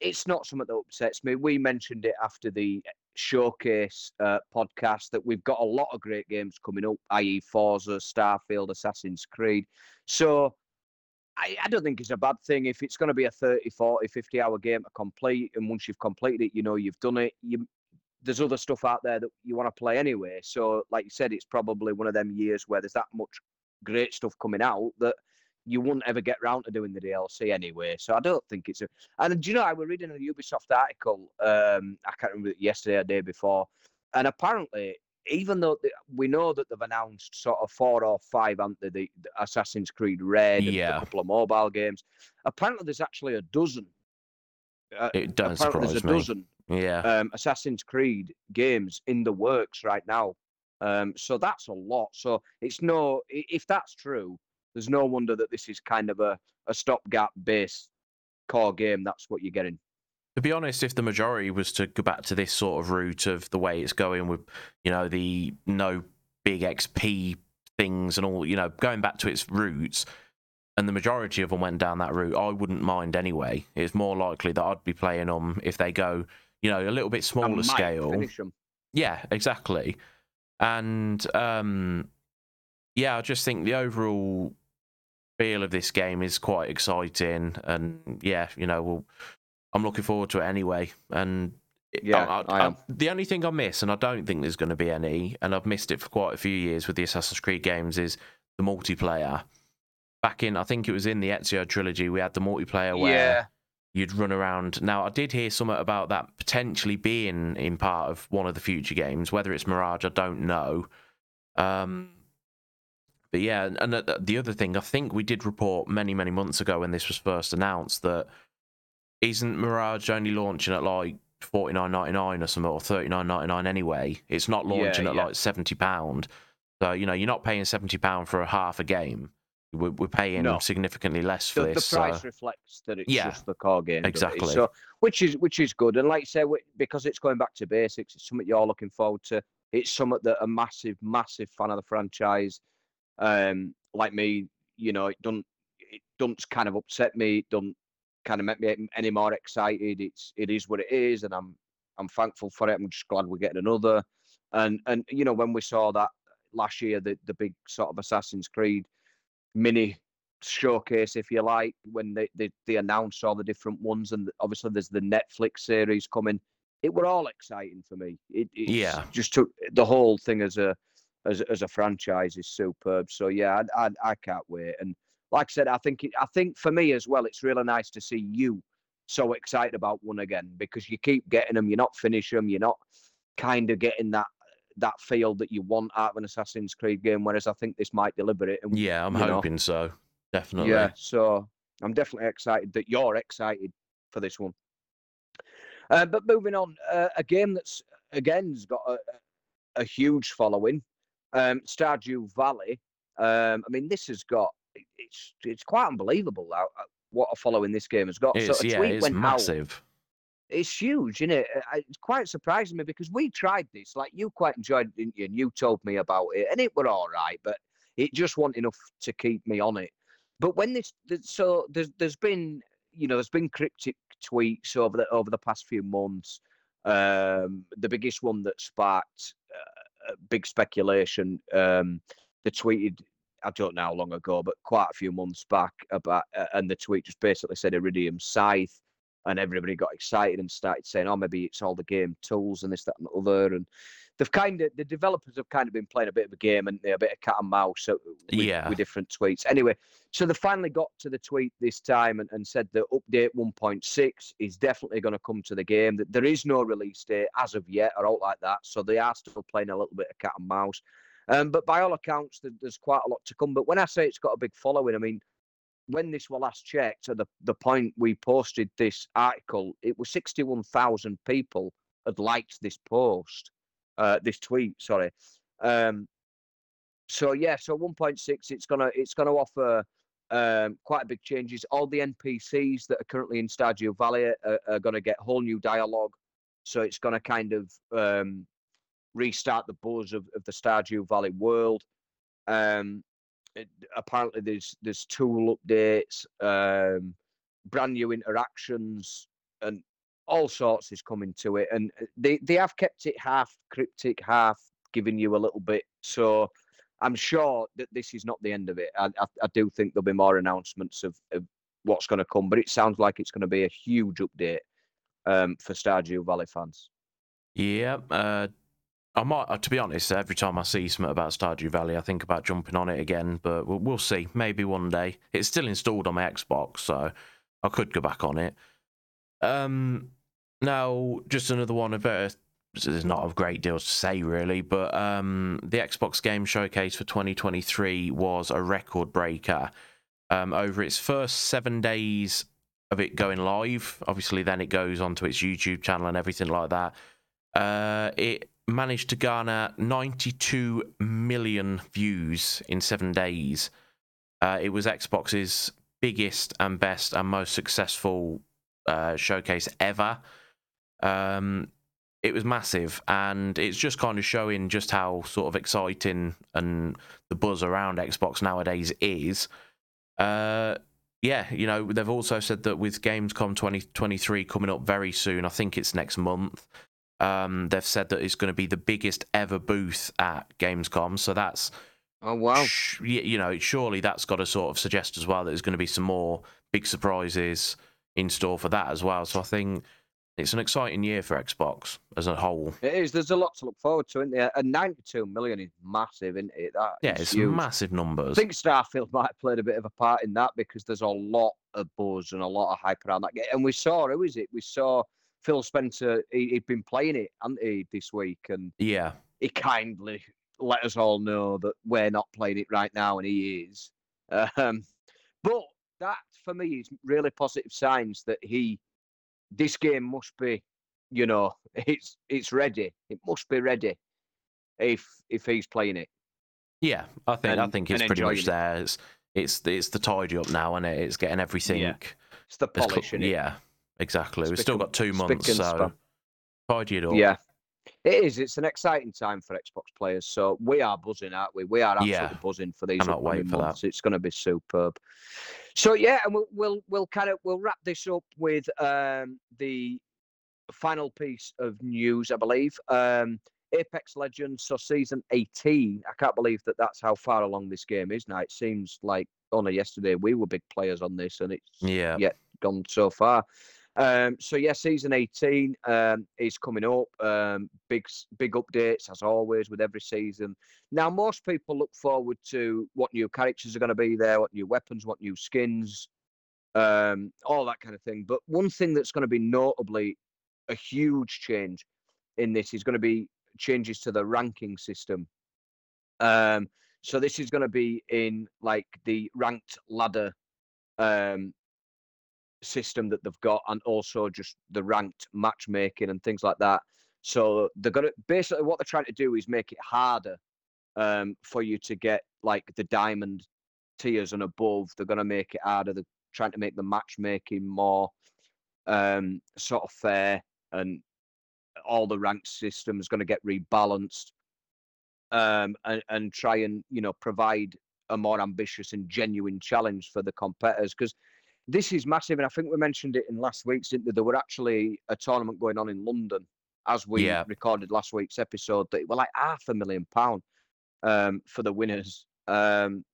it's not something that upsets me. We mentioned it after the showcase uh, podcast that we've got a lot of great games coming up, i.e., Forza, Starfield, Assassin's Creed. So I, I, don't think it's a bad thing if it's going to be a 30, 40, 50 hour game to complete. And once you've completed it, you know you've done it. You, there's other stuff out there that you want to play anyway. So, like you said, it's probably one of them years where there's that much great stuff coming out that you wouldn't ever get round to doing the DLC anyway. So I don't think it's a. And do you know, I was reading a Ubisoft article. Um, I can't remember yesterday or day before, and apparently even though we know that they've announced sort of four or five, haven't they, the, the Assassin's Creed Red and yeah. a couple of mobile games. Apparently, there's actually a dozen. Uh, it does apparently there's a me. dozen yeah. Um, Assassin's Creed games in the works right now. Um, so that's a lot. So it's no, if that's true, there's no wonder that this is kind of a, a stopgap base core game. That's what you're getting. To be honest, if the majority was to go back to this sort of route of the way it's going with, you know, the no big XP things and all, you know, going back to its roots, and the majority of them went down that route, I wouldn't mind anyway. It's more likely that I'd be playing them if they go, you know, a little bit smaller scale. Yeah, exactly. And um, yeah, I just think the overall feel of this game is quite exciting, and yeah, you know, we'll I'm looking forward to it anyway. And yeah, I, I, I, the only thing I miss, and I don't think there's going to be any, and I've missed it for quite a few years with the Assassin's Creed games, is the multiplayer. Back in, I think it was in the Ezio trilogy, we had the multiplayer where yeah. you'd run around. Now, I did hear something about that potentially being in part of one of the future games. Whether it's Mirage, I don't know. Um, but yeah, and uh, the other thing, I think we did report many, many months ago when this was first announced that isn't Mirage only launching at like forty nine ninety nine or something or thirty nine ninety nine anyway? It's not launching yeah, at yeah. like seventy pound. So you know you're not paying seventy pound for a half a game. We're, we're paying no. significantly less for the, this. The price so. reflects that it's yeah, just the car game. Exactly. So which is which is good, and like I say, because it's going back to basics, it's something you're looking forward to. it's something that a massive, massive fan of the franchise, um, like me, you know, it don't it doesn't kind of upset me. It doesn't kind of make me any more excited. It's it is what it is, and I'm I'm thankful for it. I'm just glad we're getting another. And and you know when we saw that last year, the the big sort of Assassin's Creed mini showcase, if you like, when they they, they announced all the different ones, and obviously there's the Netflix series coming. It were all exciting for me. It yeah, just took the whole thing as a as as a franchise is superb. So yeah, I, I, I can't wait. And like I said, I think it, I think for me as well, it's really nice to see you so excited about one again because you keep getting them, you're not finishing them, you're not kind of getting that that feel that you want out of an Assassin's Creed game. Whereas I think this might deliver it. And, yeah, I'm hoping know, so. Definitely. Yeah, so I'm definitely excited that you're excited for this one. Uh, but moving on, uh, a game that's again's got a, a huge following, um, Stardew Valley. Um, I mean, this has got it's it's quite unbelievable how, what a following this game has got. It's, so yeah, it's massive. Out, it's huge, isn't it? It's quite surprising me because we tried this. Like you quite enjoyed it, didn't you? And you told me about it, and it were all right, but it just wasn't enough to keep me on it. But when this, so there's there's been you know there's been cryptic tweets over the over the past few months. Um, the biggest one that sparked uh, big speculation. Um, the tweeted I don't know how long ago, but quite a few months back about, uh, and the tweet just basically said Iridium Scythe, and everybody got excited and started saying, "Oh, maybe it's all the game tools and this, that, and the other." And they've kind of the developers have kind of been playing a bit of a game and a bit of cat and mouse with, yeah. with different tweets. Anyway, so they finally got to the tweet this time and, and said that update 1.6 is definitely going to come to the game. That there is no release date as of yet or out like that. So they are still playing a little bit of cat and mouse. Um, but by all accounts, there's quite a lot to come. But when I say it's got a big following, I mean when this was last checked, at the the point we posted this article, it was 61,000 people had liked this post uh, this tweet. Sorry. Um, so yeah, so 1.6, it's gonna it's gonna offer um, quite big changes. All the NPCs that are currently in Stardew Valley are, are going to get whole new dialogue. So it's going to kind of um, restart the buzz of, of the Stardew Valley world. Um, it, apparently, there's there's tool updates, um, brand new interactions, and all sorts is coming to it, and uh, they they have kept it half cryptic, half giving you a little bit. So I'm sure that this is not the end of it. I I, I do think there'll be more announcements of, of what's going to come, but it sounds like it's going to be a huge update um, for Stardew Valley fans. Yeah, uh, I might. Uh, to be honest, every time I see something about Stardew Valley, I think about jumping on it again. But we'll, we'll see. Maybe one day. It's still installed on my Xbox, so I could go back on it. Um, now, just another one of uh, there's not a great deal to say really, but um, the Xbox Game Showcase for 2023 was a record breaker. Um, over its first seven days of it going live, obviously, then it goes onto its YouTube channel and everything like that. Uh, it managed to garner 92 million views in seven days. Uh, it was Xbox's biggest and best and most successful uh, showcase ever. Um, it was massive, and it's just kind of showing just how sort of exciting and the buzz around Xbox nowadays is. Uh, yeah, you know, they've also said that with Gamescom 2023 coming up very soon, I think it's next month. Um, they've said that it's going to be the biggest ever booth at Gamescom, so that's oh wow, sh- you know, surely that's got to sort of suggest as well that there's going to be some more big surprises in store for that as well. So I think it's an exciting year for Xbox as a whole. It is. There's a lot to look forward to, isn't there? And 92 million is massive, isn't it? That yeah, it's huge. massive numbers. I think Starfield might have played a bit of a part in that because there's a lot of buzz and a lot of hype around that game. And we saw, who is it? We saw Phil Spencer. He, had been playing it, hadn't he, this week? And yeah, he kindly let us all know that we're not playing it right now, and he is. Um, but that, for me, is really positive signs that he this game must be, you know, it's it's ready. It must be ready if if he's playing it. Yeah, I think and, I think it's pretty much it. there. It's it's it's the tidy up now, and it? It's getting everything. Yeah. It's the polishing. yeah, exactly. We've still got two months, so tidy it up. Yeah, It is. It's an exciting time for Xbox players. So we are buzzing, aren't we? We are absolutely Yeah. buzzing for these upcoming for that. months. It's going to be superb. So yeah, and we'll we'll, we'll kind of we'll wrap this up with um, the final piece of news, I believe. Um, Apex Legends, so season 18. I can't believe that that's how far along this game is now. It seems like only yesterday we were big players on this, and it's Yeah. yet gone so far. Um, so yeah, season 18 um, is coming up. Um, big big updates as always with every season. Now most people look forward to what new characters are going to be there, what new weapons, what new skins, um, all that kind of thing. But one thing that's going to be notably a huge change in this is going to be changes to the ranking system. Um, so this is going to be in like the ranked ladder um, system that they've got, and also just the ranked matchmaking and things like that. So they're gonna basically what they're trying to do is make it harder um, for you to get like the diamond tiers and above. They're gonna make it harder. They're trying to make the matchmaking more um, sort of fair, and all the ranked system is going to get rebalanced, um, and and try and you know provide a more ambitious and genuine challenge for the competitors because this is massive, and I think we mentioned it in last week's. Didn't we? There were actually a tournament going on in London as we Yeah. recorded last week's episode. That were like half a million pound um, for the winners. Um,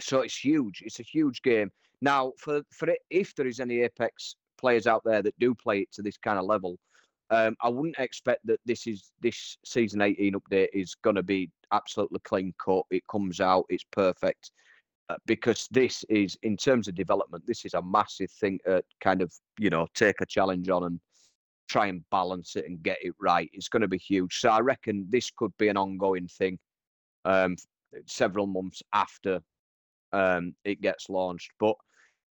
so it's huge. It's a huge game. Now, for for it, if there is any Apex players out there that do play it to this kind of level, um, I wouldn't expect that this is this season 18 update is going to be absolutely clean cut. It comes out, it's perfect because this is in terms of development, this is a massive thing to kind of you know take a challenge on and try and balance it and get it right. It's going to be huge. So I reckon this could be an ongoing thing, um, several months after um, it gets launched. But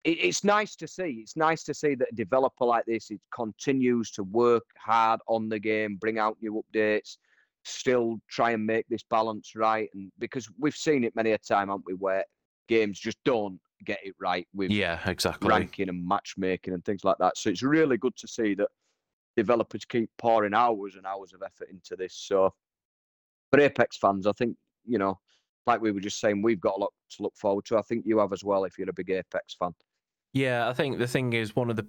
it, it's nice to see. It's nice to see that a developer like this it continues to work hard on the game, bring out new updates, still try and make this balance right. And because we've seen it many a time, haven't we, where games just don't get it right with Yeah, exactly. ranking and matchmaking and things like that. So it's really good to see that developers keep pouring hours and hours of effort into this. So for Apex fans, I think, you know, like we were just saying, we've got a lot to look forward to. I think you have as well if you're a big Apex fan. Yeah, I think the thing is one of the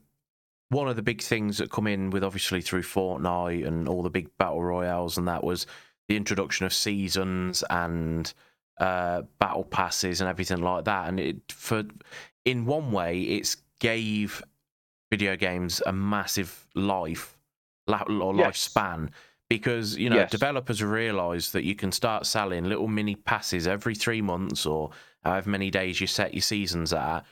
one of the big things that come in with obviously through Fortnite and all the big battle royales and that was the introduction of seasons and uh, battle passes and everything like that. And it for in one way, it's gave video games a massive life la- or Yes. lifespan because you know Yes. developers realize that you can start selling little mini passes every three months or however many days you set your seasons at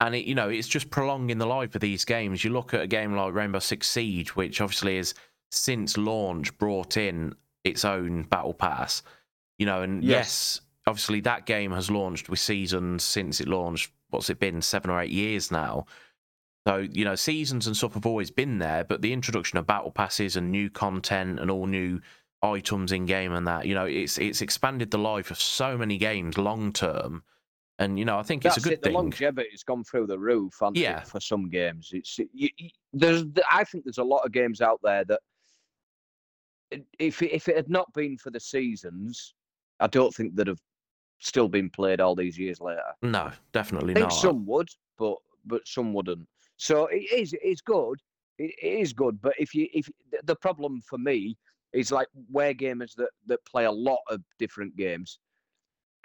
and it, you know it's just prolonging the life of these games. You look at a game like Rainbow Six Siege, which obviously has since launch brought in its own battle pass. You know, and Yes. yes, obviously that game has launched with seasons since it launched. What's it been? Seven or eight years now. So you know, seasons and stuff have always been there, but the introduction of battle passes and new content and all new items in game and that, you know, it's it's expanded the life of so many games long term. And you know, I think That's it's a good it. The thing. longevity's gone through the roof, hasn't it, Yeah. for some games. It's you, you- there's I think there's a lot of games out there that if if it had not been for the seasons, I don't think they'd have still been played all these years later. No, definitely I think not. some would, but but some wouldn't. So it is it's good. It, it is good, but if you if the- problem for me is like we're gamers that that play a lot of different games,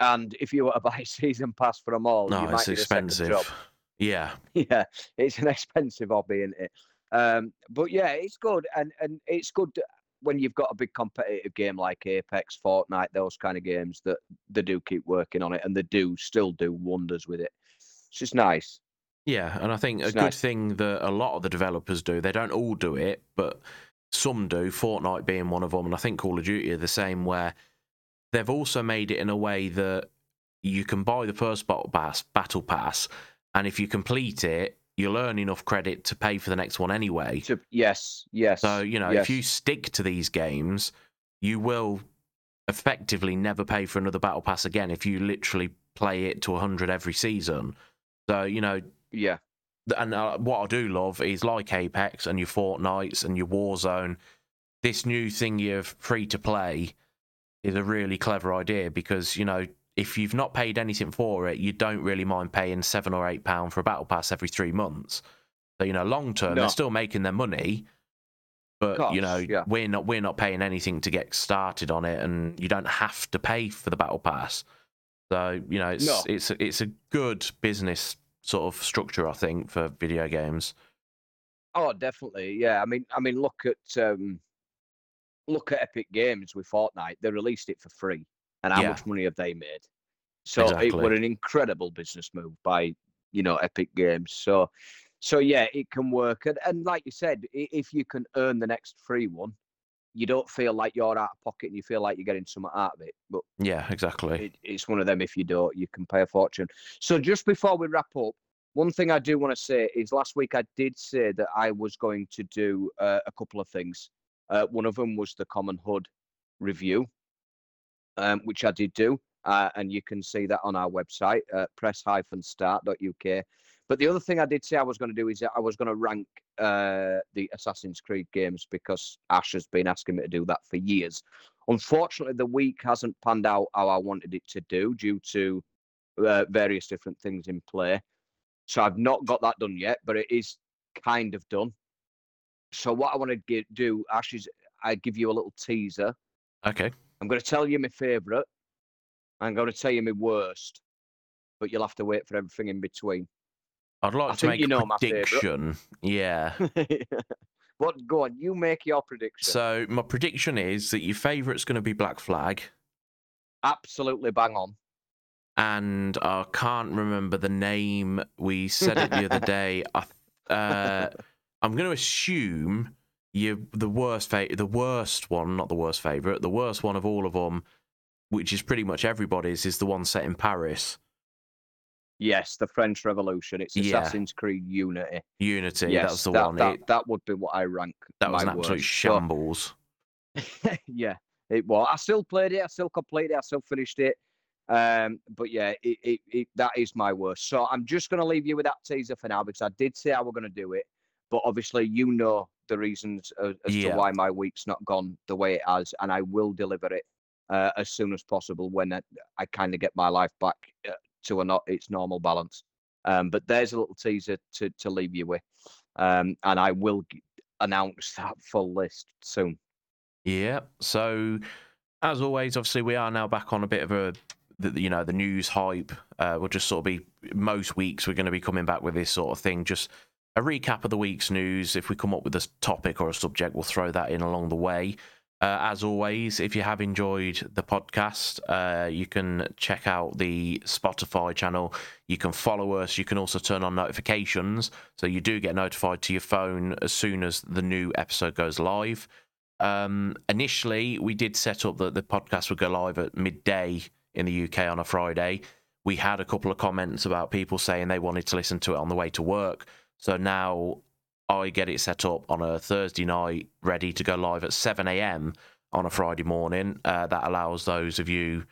and if you were to buy a season pass for them all, no, you it's might need a second expensive. Yeah, yeah, it's an expensive hobby, isn't it? Um, but yeah, it's good, and and it's good to- when you've got a big competitive game like Apex, Fortnite, those kind of games that they do keep working on it, and they do still do wonders with it. It's just nice. yeah, and I think a It's good thing that a lot of the developers do. They don't all do it, but some do. Fortnite being one of them, and I think Call of Duty are the same. Where they've also made it in a way that you can buy the first battle pass, battle pass, and if you complete it, you'll earn enough credit to pay for the next one anyway. To, yes, yes. So, you know, yes. if you stick to these games, you will effectively never pay for another battle pass again if you literally play it to 100 every season. So, you know, yeah, and uh, what I do love is like Apex and your Fortnites and your Warzone. this new thingy of free to play is a really clever idea because you know if you've not paid anything for it, you don't really mind paying seven or eight pound for a battle pass every three months. So you know, long term, No. they're still making their money, but Course, you know, yeah. we're not we're not paying anything to get started on it, and you don't have to pay for the battle pass. So you know, it's No. it's a, it's a good business sort of structure, I think, for video games. Oh, definitely. Yeah. I mean, I mean, look at um, look at Epic Games with Fortnite. They released it for free, and how Yeah. much money have they made? So it was an incredible business move by you know Epic Games. So, so yeah, it can work. And, and like you said, if you can earn the next free one, you don't feel like you're out of pocket, and you feel like you're getting something out of it. But Yeah, exactly. it, it's one of them. If you don't, you can pay a fortune. So just before we wrap up, one thing I do want to say is last week I did say that I was going to do uh, a couple of things. Uh, one of them was the Common'hood review, um, which I did do, uh, and you can see that on our website, uh, press-start.uk. But the other thing I did say I was going to do is I was going to rank uh, the Assassin's Creed games because Ash has been asking me to do that for years. Unfortunately, the week hasn't panned out how I wanted it to do due to uh, various different things in play. So I've not got that done yet, but it is kind of done. So what I want to do, Ash, is I give you a little teaser. Okay. I'm going to tell you my favourite. I'm going to tell you my worst, but you'll have to wait for everything in between. I'd like I to make you a know my favourite. prediction. Yeah. what? Go on, you make your prediction. So my prediction is that your favourite's going to be Black Flag, Absolutely bang on. and I can't remember the name. We said it the other day. I, uh, I'm going to assume you the worst fa- the worst one, not the worst favourite, the worst one of all of them, which is pretty much everybody's, is the one set in Paris. Yes, the French Revolution. It's Yeah. Assassin's Creed Unity. Unity, yes, that's the that, one. That, It- that would be what I rank. that was my an absolute worst. Shambles. yeah, it was. I still played it. I still completed it. I still finished it. Um, but yeah, it, it, it that is my worst. So I'm just going to leave you with that teaser for now because I did say I were going to do it, but obviously you know the reasons as, as Yeah. to why my week's not gone the way it has, and I will deliver it uh, as soon as possible when I, I kind of get my life back uh, to a not its normal balance. Um, but there's a little teaser to to leave you with, um, and I will g- announce that full list soon. Yeah. So, as always, obviously, we are now back on a bit of a, the, you know, the news hype. Uh, we'll just sort of be most weeks we're going to be coming back with this sort of thing. Just a recap of the week's news. If we come up with a topic or a subject, we'll throw that in along the way. Uh, as always, if you have enjoyed the podcast, uh, you can check out the Spotify channel. You can follow us. You can also turn on notifications so you do get notified to your phone as soon as the new episode goes live. Um, initially, we did set up that the podcast would go live at midday in the UK on a Friday. We had a couple of comments about people saying they wanted to listen to it on the way to work. So now I get it set up on a Thursday night, ready to go live at 7 a.m. on a Friday morning. Uh, that allows those of you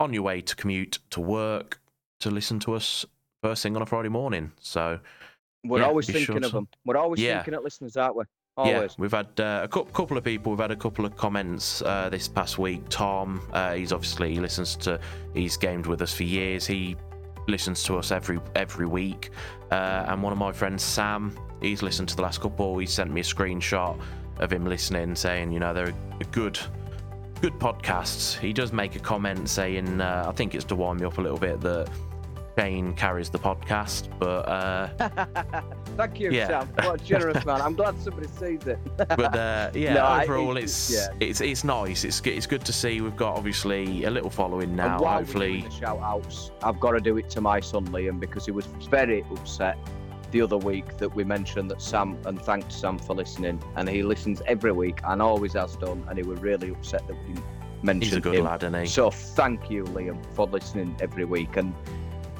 on your way to commute to work to listen to us first thing on a Friday morning. So We're Yeah, always thinking of them. We're always Yeah. thinking of listeners, aren't we? Always. Yeah, we've had uh, a cou- couple of people. We've had a couple of comments uh, this past week. Tom, uh, he's obviously he listens to. He's gamed with us for years. He listens to us every every week. Uh, and one of my friends, Sam, he's listened to the last couple. He sent me a screenshot of him listening, saying, you know, they're a good good podcasts. He does make a comment saying, uh, I think it's to wind me up a little bit that Shane carries the podcast, but. Uh, Thank you, Yeah. Sam. What a generous man. I'm glad somebody sees it. but uh, yeah, No, I- overall, it's- it's yeah. it's it's nice. It's good- it's good to see. We've got obviously a little following now. and while we're Hopefully, shout outs, I've got to do it to my son Liam because he was very upset the other week that we mentioned that Sam and thanked Sam for listening. And he listens every week and always has done. And he was really upset that we didn't mention he's a good him. lad, isn't he? So thank you, Liam, for listening every week. And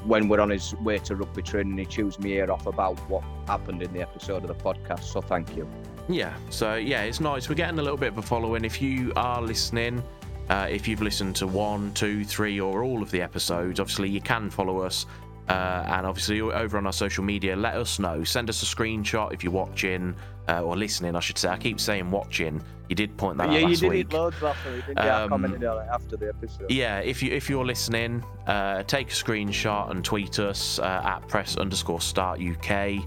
when we're on his way to rugby training, he chews me ear off about what happened in the episode of the podcast. So thank you. Yeah. So yeah, it's nice. We're getting a little bit of a following. If you are listening, uh, if you've listened to one, two, three, or all of the episodes, obviously you can follow us. Uh, and obviously over on our social media, let us know. Send us a screenshot if you're watching. uh, or listening, I should say. I keep saying watching. You did point that yeah, out you did week. it loads last week, didn't you? I Um, commented on it after the episode. Yeah, if you if you're listening, uh, take a screenshot and tweet us uh, at press underscore start UK,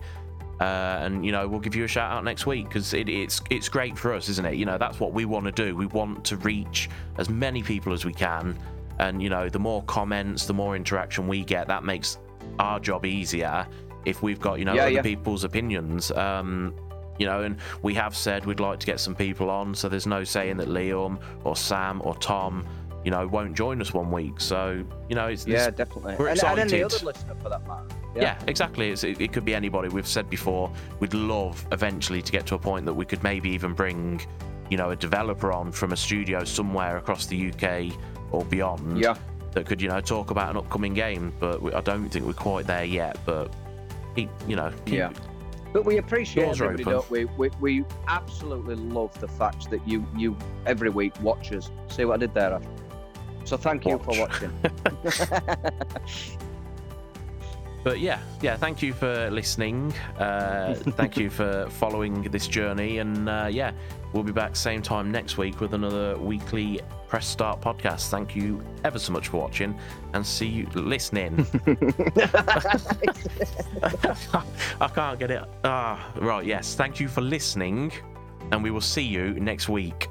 uh, and you know we'll give you a shout out next week because it, it's it's great for us, isn't it? You know that's what we want to do. We want to reach as many people as we can, and you know the more comments, the more interaction we get, that makes our job easier. If we've got you know Yeah, other yeah. people's opinions, um, you know, and we have said we'd like to get some people on, so there's no saying that Liam or Sam or Tom, you know, won't join us one week. So you know, it's, Yeah, definitely. we're and, and any other listener for that matter. yeah, exactly. It's, it, it could be anybody. We've said before, we'd love eventually to get to a point that we could maybe even bring, you know, a developer on from a studio somewhere across the UK or beyond. Yeah. That could, you know, talk about an upcoming game, but we, I don't think we're quite there yet. But, keep, you know, keep, Yeah. But we appreciate everybody, don't we? we? We absolutely love the fact that you you every week watch us. See what I did there? So thank you for watching. But yeah, yeah. Thank you for listening. Uh, thank you for following this journey, and uh, yeah, we'll be back same time next week with another weekly press start podcast. Thank you ever so much for watching, and see you listening. I can't get it. Ah, right. Yes. Thank you for listening, and we will see you next week.